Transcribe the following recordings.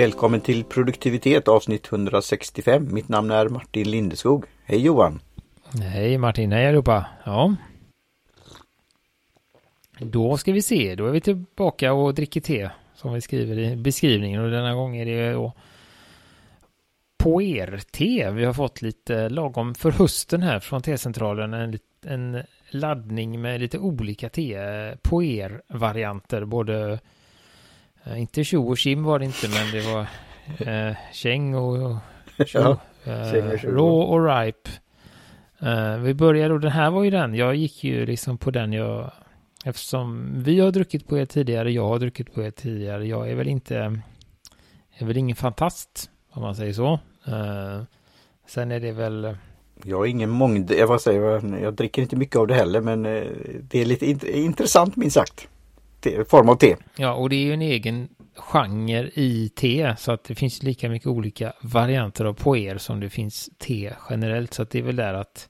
Välkommen till produktivitet avsnitt 165. Mitt namn är Martin Lindeskog. Hej Johan! Hej Martin, hej allihopa! Ja. Då ska vi se, då är vi tillbaka och dricker te som vi skriver i beskrivningen och denna gång är det då Poer-te. Vi har fått lite lagom för hösten här från T-centralen en, en laddning med lite olika te, eh, Poer-varianter, både inte tjo och kim var det inte, men det var eh, käng och, tjo, eh, rå och ripe. Eh, vi började och den här var ju den, jag gick ju liksom på den jag, eftersom vi har druckit på er tidigare, jag har druckit på er tidigare, jag är väl inte, är väl ingen fantast, om man säger så. Sen är det väl... Jag är ingen mångd... Jag, vad säger, jag dricker inte mycket av det heller men eh, det är lite int intressant minst sagt. Te, form av te. Ja och det är ju en egen genre i te så att det finns lika mycket olika varianter av poer som det finns te generellt så att det är väl där att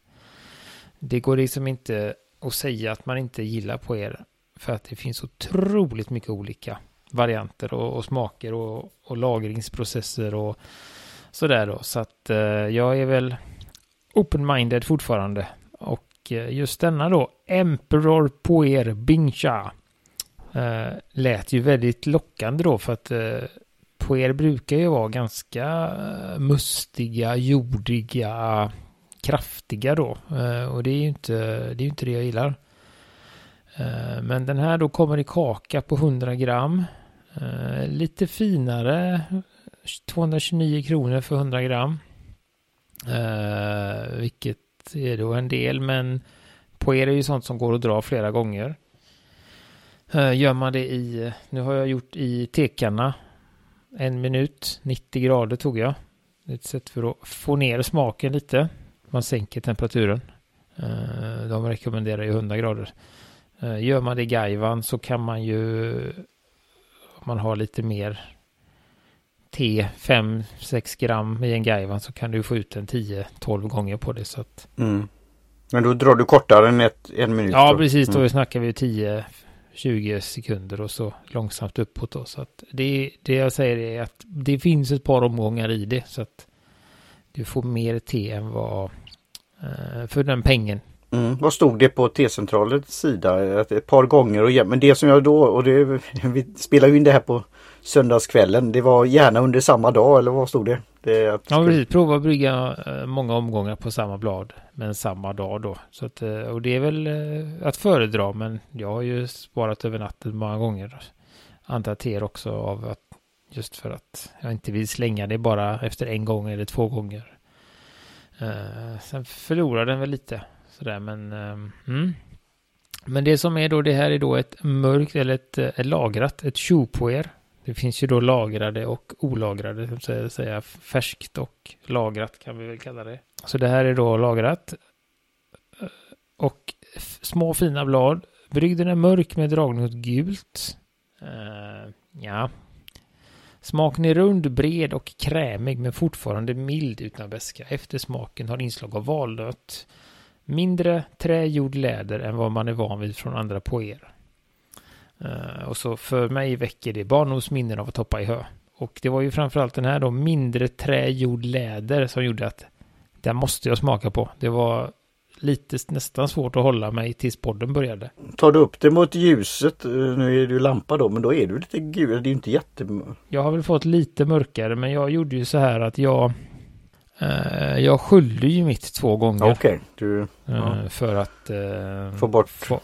det går liksom inte att säga att man inte gillar poer för att det finns otroligt mycket olika varianter och, och smaker och, och lagringsprocesser och sådär då. Så att eh, jag är väl open-minded fortfarande. Och eh, just denna då, Emperor Poer Bingcha, eh, lät ju väldigt lockande då för att eh, Poer brukar ju vara ganska eh, mustiga, jordiga, kraftiga då. Eh, och det är ju inte det, är inte det jag gillar. Eh, men den här då kommer i kaka på 100 gram. Eh, lite finare 229 kronor för 100 gram. Eh, vilket är då en del, men på er är ju sånt som går att dra flera gånger. Eh, gör man det i, nu har jag gjort i tekanna, en minut, 90 grader tog jag. Ett sätt för att få ner smaken lite. Man sänker temperaturen. Eh, de rekommenderar ju 100 grader. Eh, gör man det i gaivan så kan man ju, om man har lite mer te 5-6 gram i en gaivan så kan du få ut en 10-12 gånger på det. Så att... Mm. Men då drar du kortare än ett, en minut? Ja, precis. Då mm. snackar vi 20 sekunder och så långsamt uppåt. Då. Så att det, det jag säger är att det finns ett par omgångar i det. Så att du får mer T än vad eh, för den pengen. Mm. Vad stod det på T-centralens sida? Ett, ett par gånger och Men det som jag då, och det, vi spelar ju in det här på söndagskvällen. Det var gärna under samma dag eller vad stod det? det. Ja precis, prova att brygga eh, många omgångar på samma blad. Men samma dag då. Så att, eh, och det är väl eh, att föredra men jag har ju sparat över natten många gånger. Andra ter också av att just för att jag inte vill slänga det bara efter en gång eller två gånger. sen förlorar den väl lite sådär men mm. Men det som är då, det här är då ett mörkt eller ett, ett lagrat, ett tjopoer det finns ju då lagrade och olagrade, så att säga färskt och lagrat kan vi väl kalla det. Så det här är då lagrat. Eh, och små fina blad. Brygden är mörk med dragning åt gult. Uh, ja. Smaken är rund, bred och krämig men fortfarande mild utan beska. Eftersmaken har inslag av valnöt. Mindre trägjord läder än vad man är van vid från andra poer. Uh, och så för mig väcker det barndomsminnen av att hoppa i hö. Och det var ju framförallt den här då mindre trägjord läder som gjorde att den måste jag smaka på. Det var lite nästan svårt att hålla mig tills podden började. Tar du upp det mot ljuset, eh, nu är det ju lampa då, men då är du lite gul, det är inte jätte... Jag har väl fått lite mörkare, men jag gjorde ju så här att jag eh, jag sköljde ju mitt två gånger. Okej, okay, eh, För att eh, få bort få,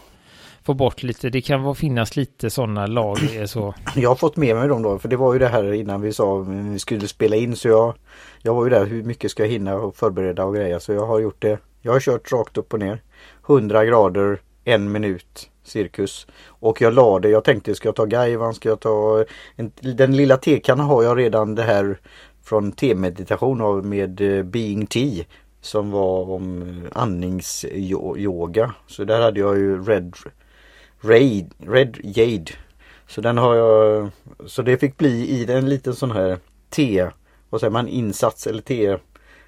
få bort lite. Det kan finnas lite sådana lag. Eh, så. Jag har fått med mig dem då. För det var ju det här innan vi sa mm, vi skulle spela in. Så jag, jag var ju där hur mycket ska jag hinna och förbereda och greja. Så jag har gjort det. Jag har kört rakt upp och ner. 100 grader, en minut cirkus. Och jag la det. Jag tänkte ska jag ta Gaivan? Ska jag ta en, den lilla tekannan har jag redan det här från te-meditation med eh, Being Tea som var om eh, andningsyoga. Så där hade jag ju Red Raid, Red Jade. Så den har jag Så det fick bli i en liten sån här T. Vad säger man insats eller T.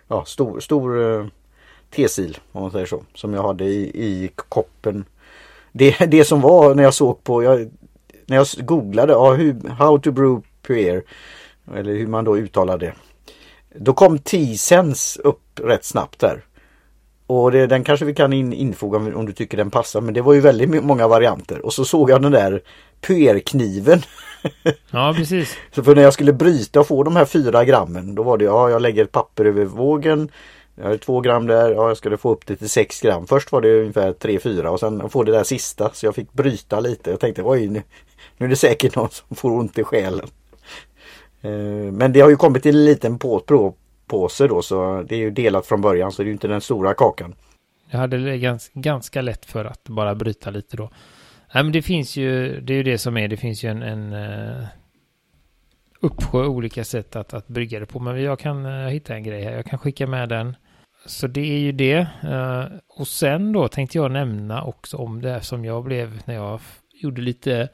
Ja stor, stor eh, T-sil om man säger så. Som jag hade i, i koppen. Det, det som var när jag såg på jag, När jag googlade ja, hur, How to brew puer Eller hur man då uttalar det. Då kom T-sens upp rätt snabbt där. Och det, den kanske vi kan in, infoga om du tycker den passar. Men det var ju väldigt många varianter. Och så såg jag den där puerkniven. Ja, precis. så för när jag skulle bryta och få de här fyra grammen. Då var det ja, jag lägger papper över vågen. Jag har två gram där. Ja, jag skulle få upp det till sex gram. Först var det ungefär tre, fyra och sen få det där sista. Så jag fick bryta lite. Jag tänkte oj, nu, nu är det säkert någon som får ont i själen. Eh, men det har ju kommit i en liten på, påse då så det är ju delat från början så det är ju inte den stora kakan. Jag hade det ganska, ganska lätt för att bara bryta lite då. Nej men det finns ju, det är ju det som är, det finns ju en, en uh, uppsjö olika sätt att, att brygga det på. Men jag kan uh, hitta en grej här, jag kan skicka med den. Så det är ju det. Uh, och sen då tänkte jag nämna också om det som jag blev när jag gjorde lite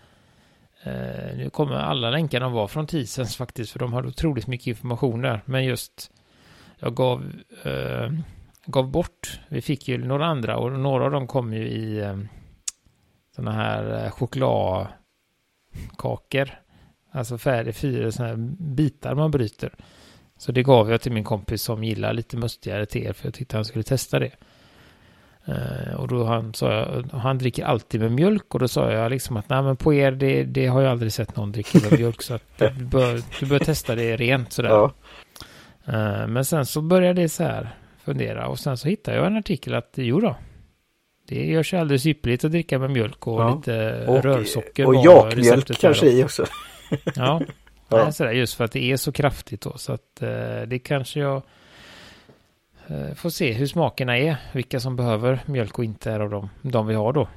nu kommer alla länkarna vara från Tisens faktiskt, för de har otroligt mycket information där. Men just, jag gav, eh, gav bort, vi fick ju några andra och några av dem kom ju i eh, sådana här eh, chokladkakor. Alltså färdig fyra sådana här bitar man bryter. Så det gav jag till min kompis som gillar lite mustigare te, för jag tyckte han skulle testa det. Uh, och då han sa jag, han dricker alltid med mjölk och då sa jag liksom att nej men på er det, det har jag aldrig sett någon dricka med mjölk så att du bör, du bör testa det rent sådär. Ja. Uh, men sen så började det så här fundera och sen så hittade jag en artikel att jo då. Det görs alldeles ypperligt att dricka med mjölk och ja. lite och, rörsocker. Och jakmjölk kanske i också. ja, ja. sådär, just för att det är så kraftigt då så att uh, det kanske jag Eh, får se hur smakerna är, vilka som behöver mjölk och inte är av dem, de vi har då.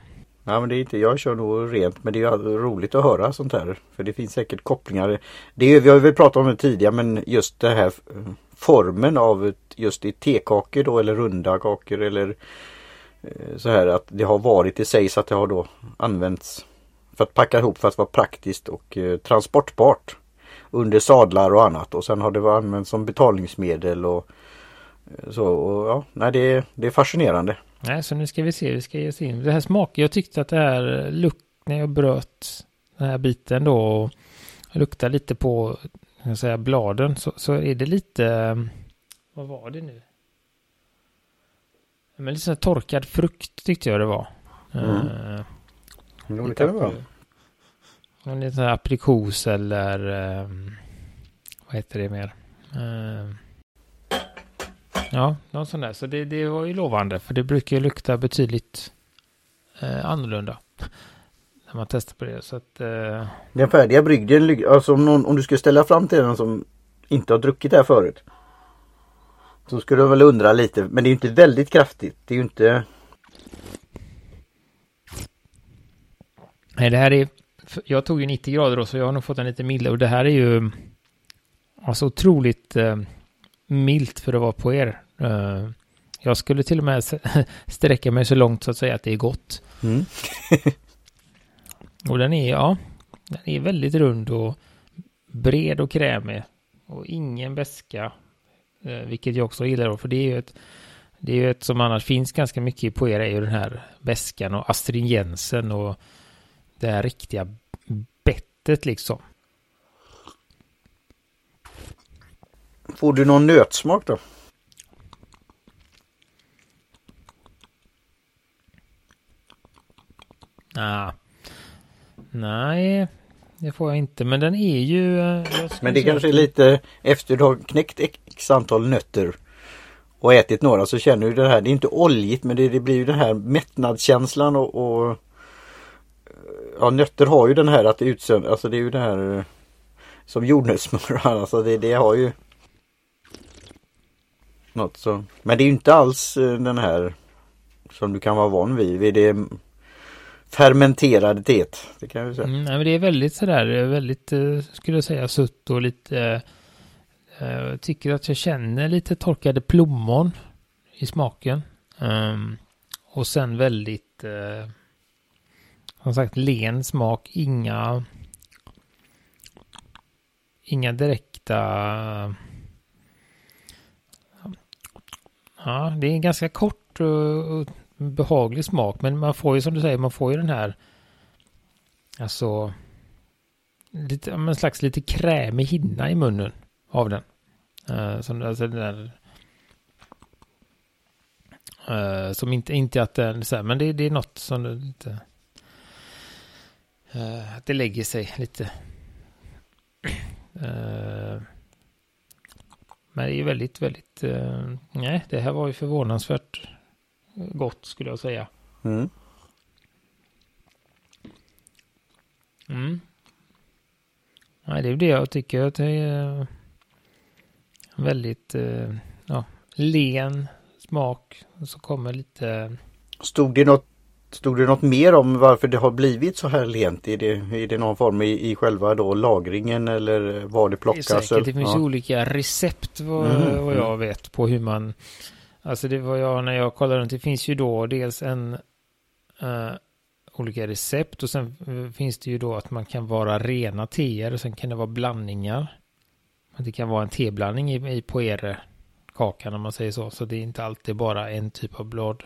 Ja men det är inte, jag kör nog rent men det är roligt att höra sånt här. För det finns säkert kopplingar. Det är, vi har väl pratat om det tidigare men just det här eh, formen av just i tekakor då eller runda kakor eller eh, så här att det har varit, det sägs att det har då använts för att packa ihop för att vara praktiskt och eh, transportbart under sadlar och annat och sen har det använts som betalningsmedel och så och, ja, nej det, det är fascinerande. Nej, så nu ska vi se, vi ska ge oss in. Det här smaken, jag tyckte att det här lukt när jag bröt den här biten då och luktar lite på jag säga, bladen så, så är det lite, vad var det nu? Men lite sån torkad frukt tyckte jag det var. Mm. Uh, det kan det vara. En liten aprikos eller um, vad heter det mer? Uh, Ja, någon sån där. Så det, det var ju lovande, för det brukar ju lukta betydligt eh, annorlunda. När man testar på det. Så att, eh... Den färdiga brygden, alltså om, någon, om du skulle ställa fram till någon som inte har druckit det här förut. Så skulle du väl undra lite, men det är ju inte väldigt kraftigt. Det är ju inte... Nej, det här är... Jag tog ju 90 grader då, så jag har nog fått en lite mildare. Och det här är ju... Alltså otroligt... Eh, milt för att vara på er. Uh, jag skulle till och med sträcka mig så långt så att säga att det är gott. Mm. och den är, ja, den är väldigt rund och bred och krämig. Och ingen beska. Uh, vilket jag också gillar då, för det är ju ett det är ju ett som annars finns ganska mycket på er är ju den här beskan och astringensen och det här riktiga bettet liksom. Får du någon nötsmak då? Ah. Nej, det får jag inte. Men den är ju... Eh, men det kanske är lite efter du har knäckt x antal nötter och ätit några så känner du det här. Det är inte oljigt men det, det blir ju den här mättnadskänslan och, och Ja nötter har ju den här att det utsöndrar, alltså det är ju det här som jordnötssmör alltså det, det har ju något så. Men det är ju inte alls eh, den här som du kan vara van vid. vid det fermenterade teet. Det kan jag säga. Mm, nej, men det är väldigt sådär, eh, väldigt eh, skulle jag säga sutt och lite jag tycker att jag känner lite torkade plommon i smaken. Um, och sen väldigt uh, som sagt len smak, inga inga direkta Ja, det är en ganska kort eh, och behaglig smak. Men man får ju som du säger, man får ju den här... Alltså... lite, en slags lite krämig hinna i munnen av den. Uh, som, alltså den där, uh, som inte, inte att den, så här, men det, det är något som det lite. uh, att det lägger sig lite. men det är väldigt, väldigt, nej, det här var ju förvånansvärt gott skulle jag säga. Mm. Mm. Nej, det är det jag tycker att det är väldigt eh, ja, len smak. Så kommer lite... Stod det något Stod det något mer om varför det har blivit så här lent? Är det, är det någon form i, i själva då lagringen eller var det plockas? Det, är säkert, det finns ja. olika recept vad, mm, vad jag mm. vet på hur man Alltså det var jag när jag kollade runt. Det finns ju då dels en uh, olika recept och sen finns det ju då att man kan vara rena teer och sen kan det vara blandningar. Det kan vara en teblandning i, i poere-kakan om man säger så. Så det är inte alltid bara en typ av blad.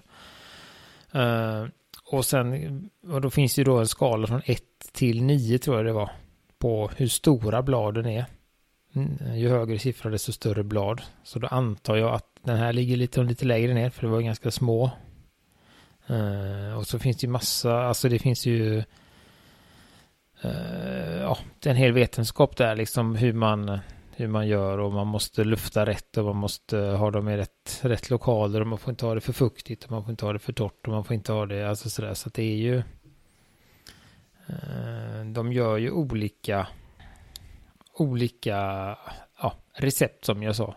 Uh, och sen, och då finns det då en skala från 1 till 9 tror jag det var. På hur stora bladen är. Mm, ju högre siffra desto större blad. Så då antar jag att den här ligger lite, lite lägre ner för det var ganska små. Uh, och så finns det ju massa, alltså det finns ju uh, ja, det är en hel vetenskap där liksom hur man hur man gör och man måste lufta rätt och man måste ha dem i rätt, rätt lokaler och man får inte ha det för fuktigt och man får inte ha det för torrt och man får inte ha det, alltså sådär så att det är ju eh, de gör ju olika olika ja, recept som jag sa.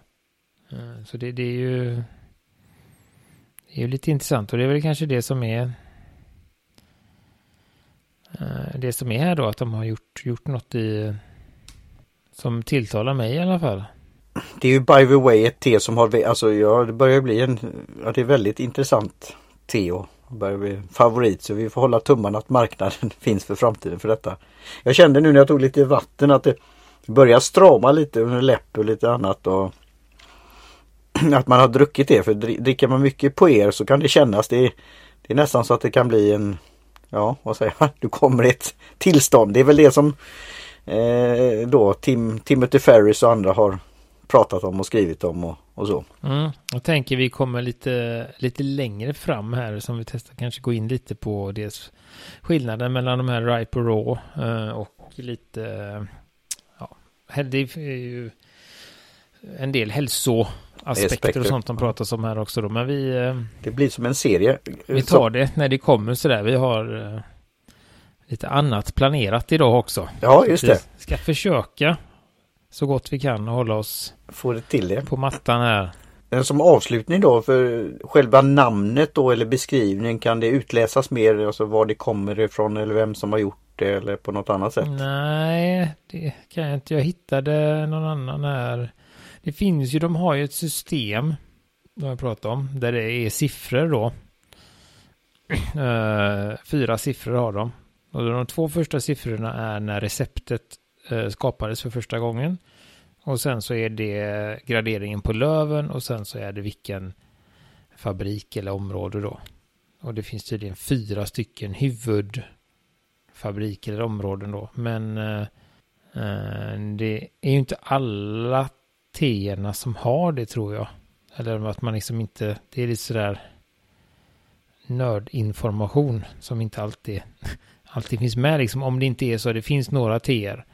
Eh, så det, det är ju det är ju lite intressant och det är väl kanske det som är eh, det som är här då att de har gjort, gjort något i som tilltalar mig i alla fall. Det är ju by the way ett te som har, alltså ja, det börjar bli en, ja det är väldigt intressant te och börjar bli favorit så vi får hålla tummarna att marknaden finns för framtiden för detta. Jag kände nu när jag tog lite vatten att det börjar strama lite under läpp och lite annat och att man har druckit det. För dricker man mycket på er så kan det kännas. Det det är nästan så att det kan bli en Ja, vad säger man? Du kommer i ett tillstånd. Det är väl det som eh, då Tim, Timothy Ferris och andra har pratat om och skrivit om och, och så. Mm, jag tänker vi kommer lite, lite längre fram här som vi testar kanske gå in lite på dels skillnaden mellan de här ripe och raw eh, och lite ja, det är ju en del hälso aspekter och sånt som pratas om här också då. Men vi... Eh, det blir som en serie. Vi tar det när det kommer sådär. Vi har eh, lite annat planerat idag också. Ja, just det. Vi ska försöka så gott vi kan hålla oss Få det till det. på mattan här. Som avslutning då för själva namnet då eller beskrivningen kan det utläsas mer alltså var det kommer ifrån eller vem som har gjort det eller på något annat sätt? Nej, det kan jag inte. Jag hittade någon annan här. Det finns ju, de har ju ett system, som jag pratat om, där det är siffror då. Uh, fyra siffror har de. Och de två första siffrorna är när receptet eh, skapades för första gången. Och sen så är det graderingen på löven och sen så är det vilken fabrik eller område då. Och det finns tydligen fyra stycken huvudfabriker eller områden då. Men eh, eh, det är ju inte alla teerna som har det tror jag. Eller att man liksom inte, det är lite sådär nördinformation som inte alltid, alltid finns med liksom. Om det inte är så, det finns några teer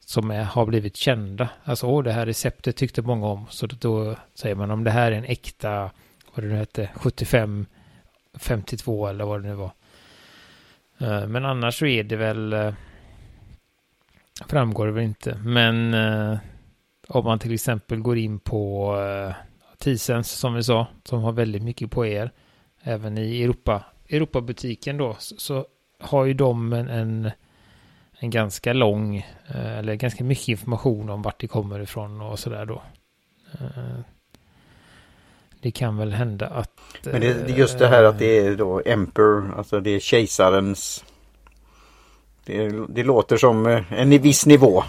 som är, har blivit kända. Alltså, åh, det här receptet tyckte många om. Så då säger man om det här är en äkta, vad det nu hette, 75, 52 eller vad det nu var. Eh, men annars så är det väl, eh, framgår det väl inte. Men eh, om man till exempel går in på Tisens som vi sa, som har väldigt mycket på er. Även i Europa, Europabutiken då, så, så har ju de en, en, en ganska lång, uh, eller ganska mycket information om vart det kommer ifrån och sådär då. Uh, det kan väl hända att... Men det, är just det här att det är då Emperor, alltså det är kejsarens... Det, det låter som en viss nivå.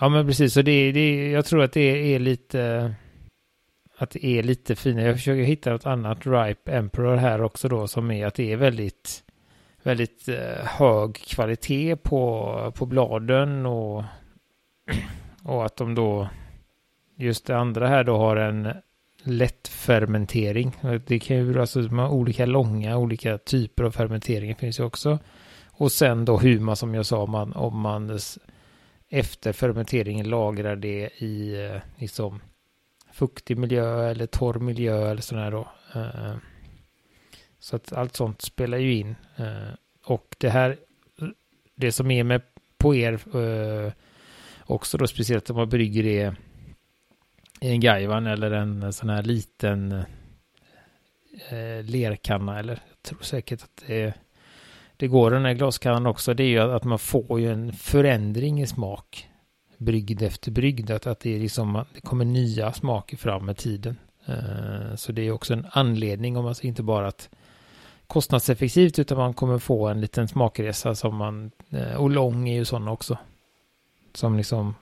Ja men precis, så det, det, jag tror att det är lite att det är lite finare. Jag försöker hitta något annat Ripe Emperor här också då som är att det är väldigt väldigt eh, hög kvalitet på, på bladen och, och att de då just det andra här då har en lätt fermentering. Det kan ju alltså med olika långa, olika typer av fermentering finns ju också. Och sen då hur man som jag sa, man, om man efter fermenteringen lagrar det i eh, liksom fuktig miljö eller torr miljö eller sådär då. Eh, så att allt sånt spelar ju in. Eh, och det här, det som är med på er eh, också då speciellt om man brygger det i en gaivan eller en sån här liten eh, lerkanna eller jag tror säkert att det, det går den här glaskannan också. Det är ju att man får ju en förändring i smak brygd efter brygd. Att, att det är liksom det kommer nya smaker fram med tiden. Eh, så det är också en anledning om man alltså inte bara att kostnadseffektivt utan man kommer få en liten smakresa som man eh, och lång är ju sådana också. Som liksom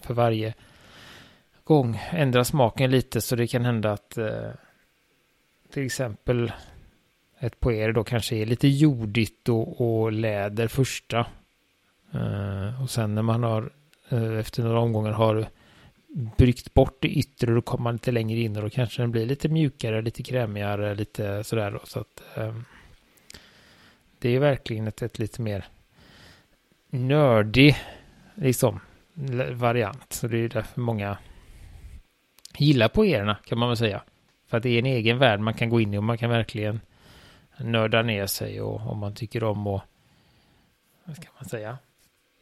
för varje gång ändrar smaken lite så det kan hända att eh, till exempel ett på er då kanske är lite jordigt och, och läder första. Eh, och sen när man har eh, efter några omgångar har bryggt bort det yttre och då kommer man lite längre in och då kanske den blir lite mjukare, lite krämigare, lite sådär då. Så att eh, det är verkligen ett, ett lite mer nördig liksom variant. Så det är därför många gillar poererna kan man väl säga. För att det är en egen värld man kan gå in i och man kan verkligen nörda ner sig och om man tycker om och vad ska man säga,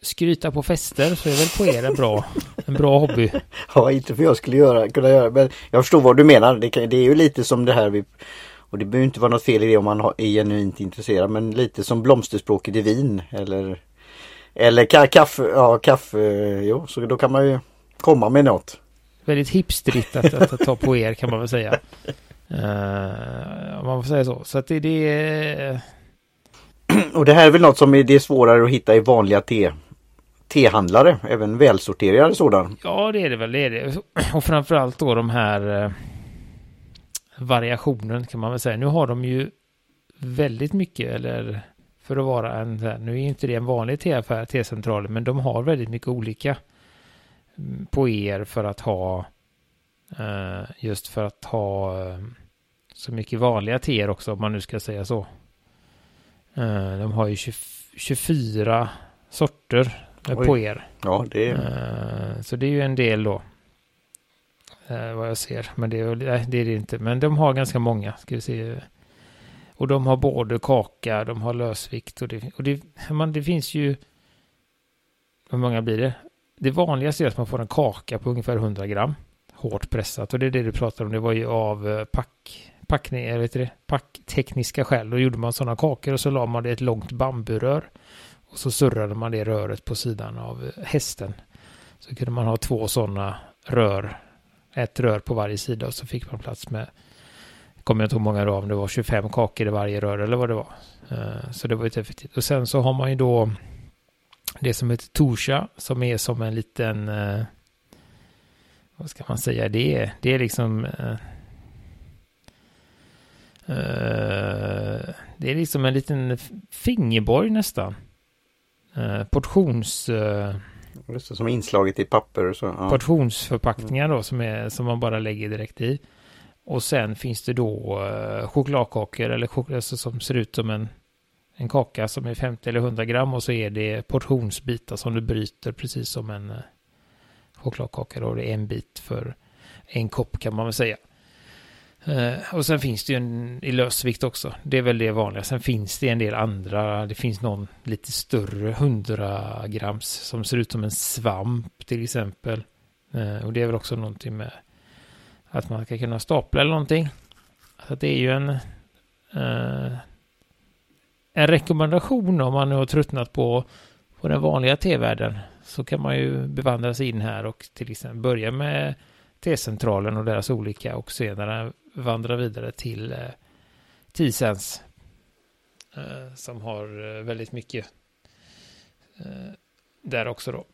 skryta på fester så är väl poer bra, en bra hobby. Ja, inte för jag skulle göra, kunna göra, men jag förstår vad du menar. Det, kan, det är ju lite som det här vi och det behöver inte vara något fel i det om man är genuint intresserad men lite som blomsterspråket i vin eller eller kaffe, ja kaffe, jo så då kan man ju komma med något väldigt hipstrigt att, att, att, ta på er kan man väl säga. Uh, om man får säga så. Så att det, det är... Och det här är väl något som är, det är svårare att hitta i vanliga te, tehandlare, även välsorterade sådana. Ja, det är det väl. Det är det. Och framförallt då de här eh, variationen kan man väl säga. Nu har de ju väldigt mycket, eller för att vara en, nu är inte det en vanlig teaffär, T-central, men de har väldigt mycket olika mm, på er för att ha eh, just för att ha eh, så mycket vanliga teer också om man nu ska säga så. Eh, de har ju 24 sorter Oj. på er. Ja, det är... Så det är ju en del då. Vad jag ser. Men det är, nej, det är det inte. Men de har ganska många. Ska vi se. Och de har både kaka, de har lösvikt och det, och det, man, det finns ju... Hur många blir det? det vanligaste är att man får en kaka på ungefär 100 gram. Hårt pressat och det är det du pratar om. Det var ju av eh, pack, packning, vet det, packtekniska skäl. Då gjorde man sådana kakor och så la man det i ett långt bamburör. Och så surrade man det röret på sidan av hästen. Så kunde man ha två sådana rör. Ett rör på varje sida och så fick man plats med kommer jag inte ihåg många då, om det var 25 kakor i varje rör eller vad det var. Eh, så det var ju effektivt. Och sen så har man ju då det som heter Torsa som är som en liten, eh, vad ska man säga, det är, det är liksom eh, det är liksom en liten fingerborg nästan. Eh, portions... Eh, Just som inslaget i papper och så. Ja. Portionsförpackningar då som, är, som man bara lägger direkt i. Och sen finns det då eh, chokladkakor eller chok alltså som ser ut som en en kaka som är 50 eller 100 gram och så är det portionsbitar som du bryter precis som en eh, chokladkaka. Då det är en bit för en kopp kan man väl säga. Uh, och sen finns det ju en i lösvikt också. Det är väl det vanliga. Sen finns det en del andra. Det finns någon lite större 100 grams som ser ut som en svamp till exempel. Uh, och det är väl också någonting med att man ska kunna stapla eller någonting. Så det är ju en uh, en rekommendation om man nu har tröttnat på, på den vanliga T-världen så kan man ju bevandra sig in här och till exempel börja med T-centralen och deras olika och senare vandra vidare till eh, T-Sense eh, som har eh, väldigt mycket där också då.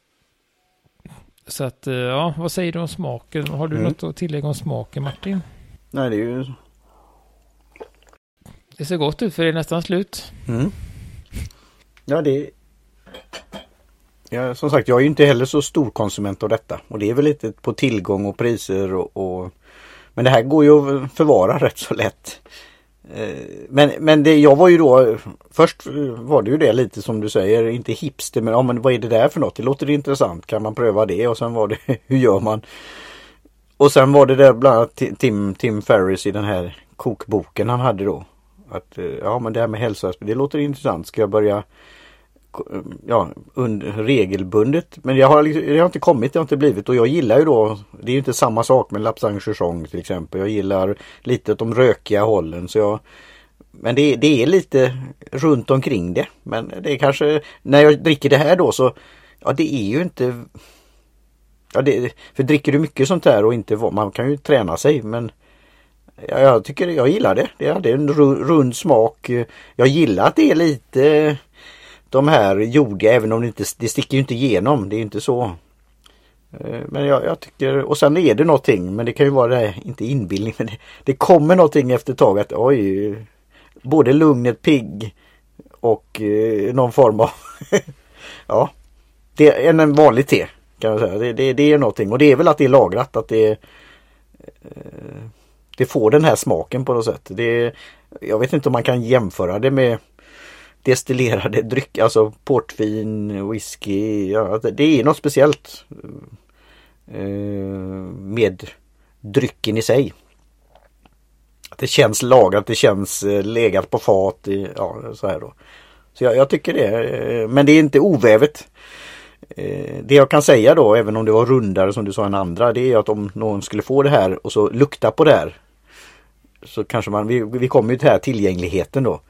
Så att, ja, vad säger du om smaken? Har du mm. något att tillägga om smaken Martin? Nej, det är ju det ser gott ut för det är nästan slut. Mm. Ja, det... Ja, som sagt, jag är ju inte heller så stor konsument av detta. Och det är väl lite på tillgång och priser och, och... Men det här går ju att förvara rätt så lätt. Eh, men, men det, jag var ju då, först var det ju det lite som du säger, inte hipster men, ja, men vad är det där för något? Det låter intressant, kan man pröva det? Och sen var det, hur gör man? Och sen var det där bland annat Tim, Tim Ferris i den här kokboken han hade då. Att eh, ja men det här med hälsa, det låter intressant. Ska jag börja ja, regelbundet. Men jag har, liksom, jag har inte kommit, det har inte blivit och jag gillar ju då, det är ju inte samma sak med Lapsang Chuchong till exempel. Jag gillar lite de rökiga hållen så jag men det, det är lite runt omkring det. Men det är kanske, när jag dricker det här då så, ja det är ju inte Ja, det, för dricker du mycket sånt här och inte man kan ju träna sig men ja, jag tycker jag gillar det. Det är en rund smak. Jag gillar att det är lite de här jordiga även om det inte det sticker ju inte igenom. Det är inte så. Eh, men jag, jag, tycker och sen är det någonting men det kan ju vara det, inte inbildning men det, det kommer någonting efter ett tag att oj Både lugnet, pigg och eh, någon form av Ja Det är en vanlig te kan jag säga. Det, det, det, är någonting och det är väl att det är lagrat att det eh, Det får den här smaken på något sätt. Det, jag vet inte om man kan jämföra det med destillerade drycker, alltså portvin, whisky. Ja, alltså, det är något speciellt eh, med drycken i sig. Det känns lagrat, det känns eh, legat på fat. Ja, så här då. Så jag, jag tycker det. Eh, men det är inte ovävet. Eh, det jag kan säga då, även om det var rundare som du sa än andra, det är att om någon skulle få det här och så lukta på det här. Så kanske man, vi, vi kommer ju till här tillgängligheten då.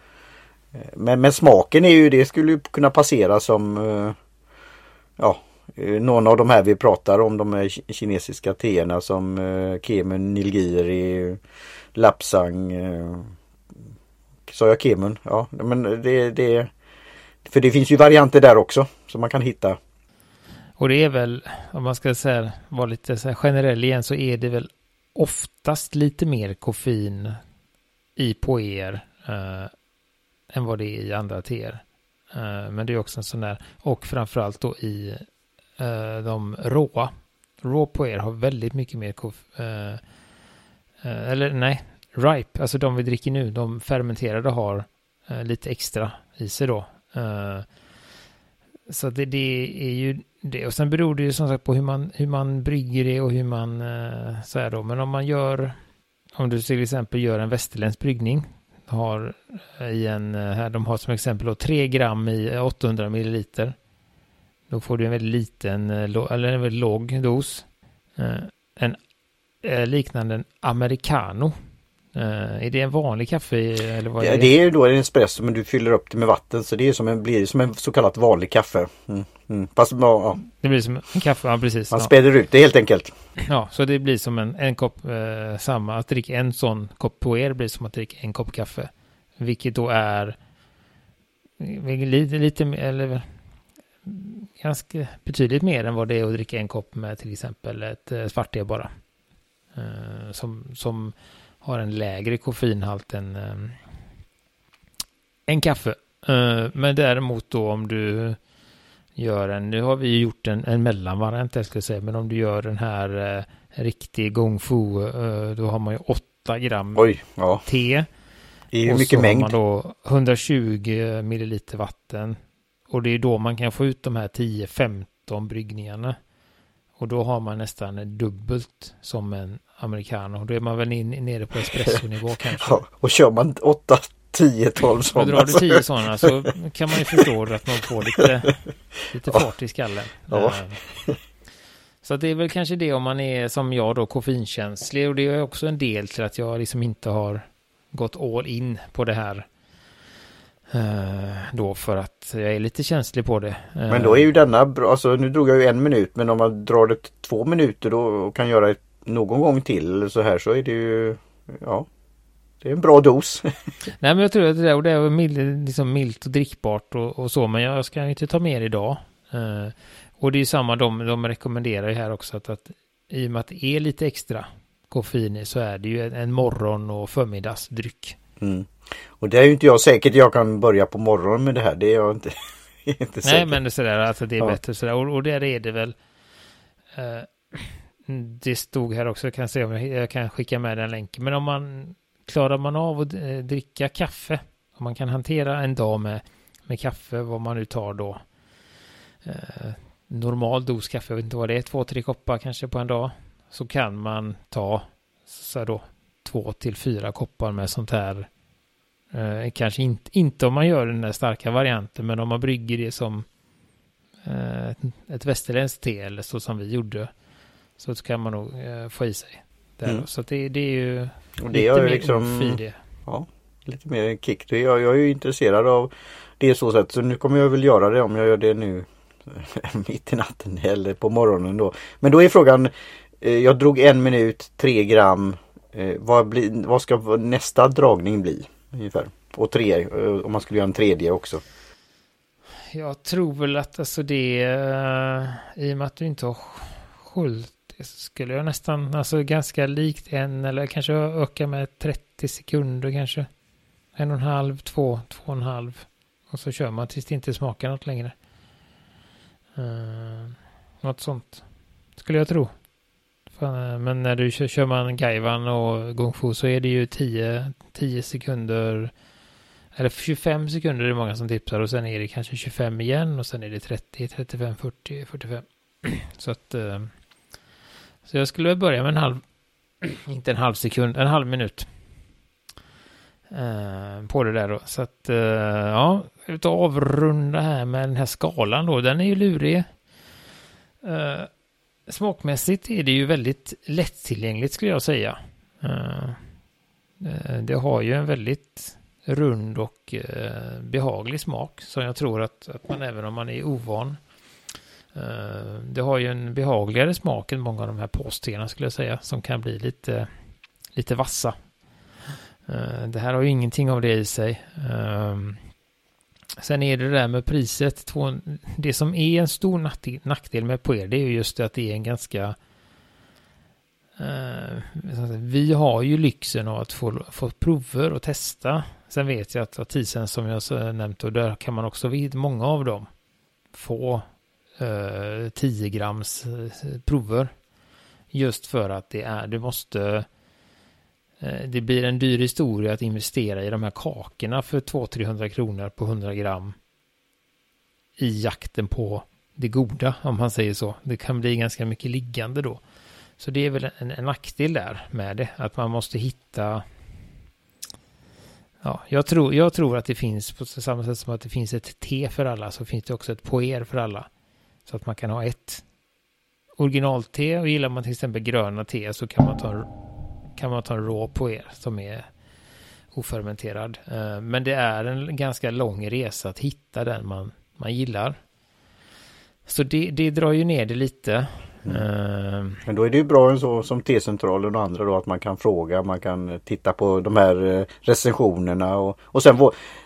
Eh, men, men smaken är ju, det skulle kunna passera som eh, ja, eh, någon av de här vi pratar om, de här kinesiska teerna som eh, Kemun, Nilgiri, Lapsang. Eh, sa jag Kemun? Ja, men det, det För det finns ju varianter där också som man kan hitta. Och det är väl, om man ska säga, vara lite så generell igen, så är det väl oftast lite mer koffein i poer. Eh, än vad det är i andra teer. Uh, men det är också en sån där, och framförallt då i uh, de råa. Raw på er har väldigt mycket mer koff, uh, eh, eller nej, ripe, alltså de vi dricker nu, de fermenterade har lite extra i sig då. så det, det, är ju det. Och sen beror det ju som sagt på hur man, hur man brygger det och hur man så här då. Men om man gör, om du till exempel gör en västerländsk bryggning har i en, eh, här de har som exempel då 3 gram i eh, 800 milliliter. Då får du en väldigt liten, eh, eller en väldigt låg dos. En liknande en americano. Är det en vanlig kaffe? Eller vad är det? det är då en espresso men du fyller upp det med vatten så det är som en, blir som en så kallat vanlig kaffe. Mm. Mm. Fast, ja. Det blir som en kaffe, ja precis. Man ja. späder ut det helt enkelt. Ja, så det blir som en, en kopp eh, samma. Att dricka en sån kopp på er blir som att dricka en kopp kaffe. Vilket då är lite, lite eller ganska betydligt mer än vad det är att dricka en kopp med till exempel ett eh, svarte bara. Eh, som, som har en lägre koffeinhalt än eh, en kaffe. Eh, men däremot då om du gör en, nu har vi gjort en, en mellanvariant jag skulle säga, men om du gör den här eh, riktig gong fu, eh, då har man ju 8 gram Oj, ja. te. Det är och mycket mängd. Så har man då 120 milliliter vatten. Och det är då man kan få ut de här 10-15 bryggningarna. Och då har man nästan dubbelt som en americano. Då är man väl in, nere på espresso-nivå kanske. Ja, och kör man 8 10-12 sådana. drar du 10 sådana så kan man ju förstå att man får lite, lite fart i skallen. Ja. Eh, så det är väl kanske det om man är som jag då koffeinkänslig och det är också en del till att jag liksom inte har gått all in på det här. Uh, då för att jag är lite känslig på det. Men då är ju denna bra, alltså nu drog jag ju en minut men om man drar det två minuter då och kan göra det någon gång till så här så är det ju ja det är en bra dos. Nej men jag tror att det, och det är mild, liksom milt och drickbart och, och, så men jag ska inte ta mer idag. Uh, och det är samma de, de rekommenderar ju här också att, att i och med att det är lite extra koffein i så är det ju en morgon och förmiddagsdryck. Mm. Och det är ju inte jag säkert jag kan börja på morgonen med det här. Det är jag inte. inte Nej, men det är sådär, alltså det är Ja. bättre sådär. Och, och där är det väl... eh, det stod här också, jag kan se om jag, jag kan skicka med den länken. Men om man klarar man av att eh, dricka kaffe, om man kan hantera en dag med, med kaffe, vad man nu tar då. Eh, normal dos kaffe, jag vet inte vad det är, två, tre koppar kanske på en dag. Så kan man ta så då, två till fyra koppar med sånt här. Eh, kanske inte, inte om man gör den där starka varianten, men om man brygger det som eh, ett västerländskt te eller så som vi gjorde. Så kan man nog eh, få i sig. Där. Mm. Så det, det är ju Och det lite är mer liksom i det. lite mer kick. Det- Jag, jag är ju intresserad av det så sätt. Så nu kommer jag väl göra det om jag gör det nu mitt i natten eller på morgonen då. Men då är frågan eh, Jag drog en minut, tre gram. Eh, vad, blir, vad ska nästa dragning bli? Ungefär. Och tre, eh, om man skulle göra en tredje också. Jag tror väl att alltså det, eh, i och med att du inte har så skulle jag nästan, alltså ganska likt en eller kanske öka med 30 sekunder kanske. En och en halv, två, två och en halv. Och så kör man tills det inte smakar något längre. Uh, något sånt. Skulle jag tro. Fan, eh, Men när du kör, kör man Gaivan och Gongfu så är det ju 10, 10 sekunder eller 25 sekunder är det många som tipsar och sen är det kanske 25 igen och sen är det 30, 35, 40, 45. Så att... Uh, så jag skulle börja med en halv... Inte en halv sekund, en halv minut. eh, På det där då. Så att, eh, ja, ut och avrunda här med den här skalan då. Den är ju lurig. Eh, Smakmässigt är det ju väldigt lättillgängligt skulle jag säga. Eh, eh Det har ju en väldigt rund och eh, behaglig smak. Som jag tror att, att man även om man är ovan. Eh, det har ju en behagligare smak än många av de här påstegarna skulle jag säga. Som kan bli lite, lite vassa. Eh, det här har ju ingenting av det i sig. Ehm, sen är det det där med priset. Det som är en stor nackdel- med Puer det är ju just det att det är en ganska eh, vi har ju lyxen av att få, få prover och testa. Sen vet jag att Tisen som jag nämnt och där kan man också vid många av dem få eh, 10 grams eh, prover. Just för att det är, du måste eh, det blir en dyr historia att investera i de här kakorna för 200-300 kronor på 100 gram i jakten på det goda, om man säger så. Det kan bli ganska mycket liggande då. Så det är väl en, en nackdel där med det, att man måste hitta Ja, jag tror, jag tror att det finns på samma sätt som att det finns ett T för alla så finns det också ett poer för alla. Så att man kan ha ett originalte och gillar man till exempel gröna te så kan man ta en, kan man ta en rå poer som är ofermenterad. Eh, Men det är en ganska lång resa att hitta den man, man gillar. Så det, det drar ju ner det lite. Eh, Men då är det ju bra så som T-centralen och andra då att man kan fråga, man kan titta på de här eh, recensionerna och, och sen,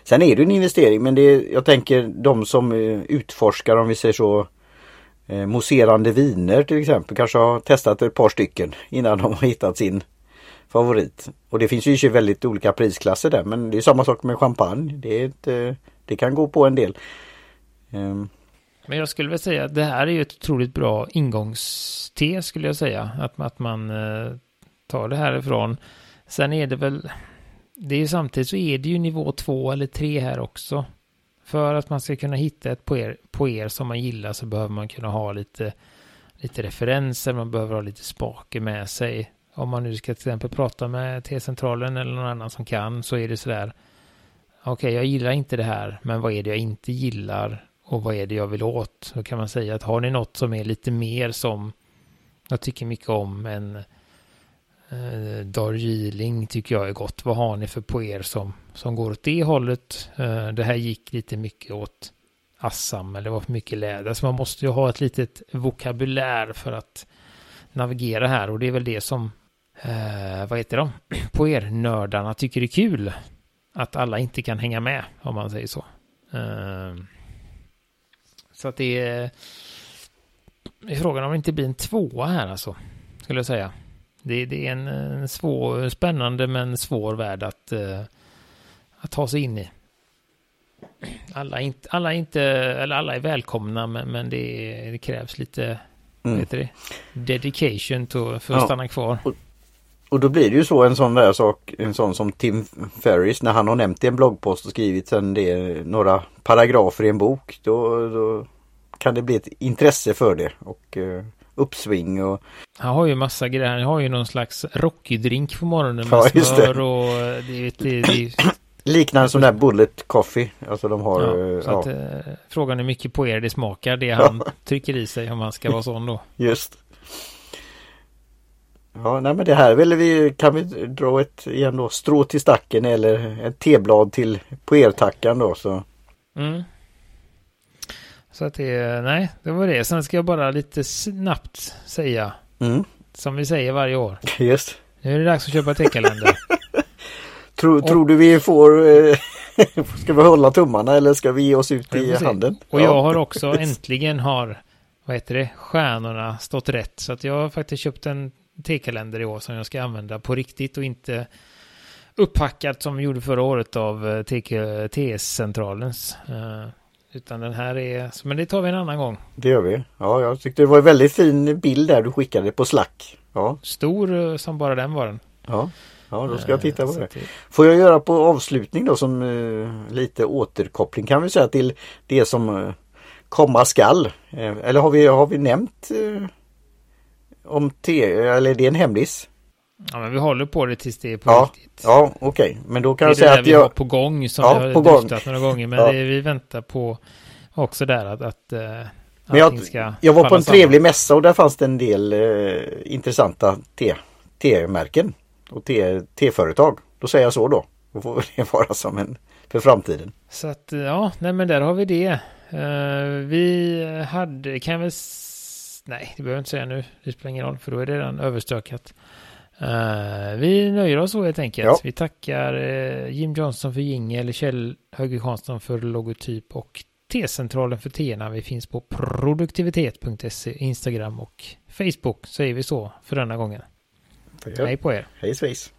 sen är det en investering men det jag tänker de som utforskar om vi säger så eh, mousserande viner till exempel kanske har testat ett par stycken innan de har hittat sin favorit. Och det finns ju väldigt olika prisklasser där men det är samma sak med champagne. Det, är ett, eh, det kan gå på en del. Um. Men jag skulle väl säga att det här är ju ett otroligt bra ingångste skulle jag säga. Att, att man eh, tar det härifrån. Sen är det väl, det är ju samtidigt så är det ju nivå två eller tre här också. För att man ska kunna hitta ett på er, på er som man gillar så behöver man kunna ha lite, lite referenser, man behöver ha lite spaker med sig. Om man nu ska till exempel prata med T-centralen eller någon annan som kan så är det sådär. Okej, jag gillar inte det här, men vad är det jag inte gillar? Och vad är det jag vill åt? Då kan man säga att har ni något som är lite mer som jag tycker mycket om än eh, Darjeeling tycker jag är gott. Vad har ni för på er som, som går åt det hållet? Eh, det här gick lite mycket åt Assam eller det var för mycket läder. Så man måste ju ha ett litet vokabulär för att navigera här och det är väl det som eh, vad heter de? På er nördarna tycker det är kul. Att alla inte kan hänga med om man säger så. Eh, så att det är, är frågan om det inte blir en tvåa här alltså. Skulle jag säga. Det, det är en, en svår, spännande men svår värld att, eh, att ta sig in i. Alla inte, alla inte, eller alla är välkomna men, men det, det krävs lite, mm. heter det? Dedication to, för att ja. stanna kvar. Och, och då blir det ju så en sån där sak, en sån som Tim Ferris när han har nämnt i en bloggpost och skrivit sen det några paragrafer i en bok. Då, då kan det bli ett intresse för det och uh, uppsving och... Han har ju massa grejer. Han har ju någon slags Rocky-drink på morgonen med ja, smör och det, det, det, Liknande som där Bullet Coffee. Alltså de har... Ja, så ja. Att, eh, frågan är mycket på er det smakar det han trycker i sig om han ska vara sån då. Just. Ja, nej men det här vill vi, kan vi dra ett igen då, strå till stacken eller ett teblad till på ertackan då så. Mm. Så att det, nej, det var det. Sen ska jag bara lite snabbt säga. Mm. Som vi säger varje år. Just. Nu är det dags att köpa tekalender. Tror, och, tror du vi får... Eh, ska vi hålla tummarna eller ska vi ge oss ut i handeln? Och jag har också äntligen har, vad heter det, stjärnorna stått rätt. Så att jag har faktiskt köpt en tekalender i år som jag ska använda på riktigt och inte upphackat som vi gjorde förra året av eh, TS-centralens. Uh, utan den här är, men det tar vi en annan gång. Det gör vi. Ja, jag tyckte det var en väldigt fin bild där du skickade på Slack. Ja. Stor som bara den var den. Ja. Ja, då ska jag titta på det. Får jag göra på avslutning då som eh, lite återkoppling kan vi säga till det som eh, komma skall. Eh, eller har vi, har vi nämnt eh, om T, eller är det en hemlis? Ja men vi håller på det tills det är på ja, riktigt. Ja okej okay. men då kan jag säga att vi jag... har på gång som ja, vi har dryftat några gånger men ja. det, vi väntar på också där att, att uh, men jag, jag var på en trevlig mässa och där fanns det en del uh, intressanta T-märken och T-företag. Då säger jag så då. Då får det vara som en för framtiden. Så att ja, nej men där har vi det. Uh, vi hade, kan vi Nej, det behöver jag inte säga nu. Det spelar ingen roll för då är det redan överstökat. Uh, vi nöjer oss så helt enkelt. Ja. Vi tackar uh, Jim Johnson för jingel, Kjell Höge Karlsson för logotyp och T-centralen för t Vi finns på produktivitet.se, Instagram och Facebook. Säger vi så för denna gången. Hej på er. Hej svejs.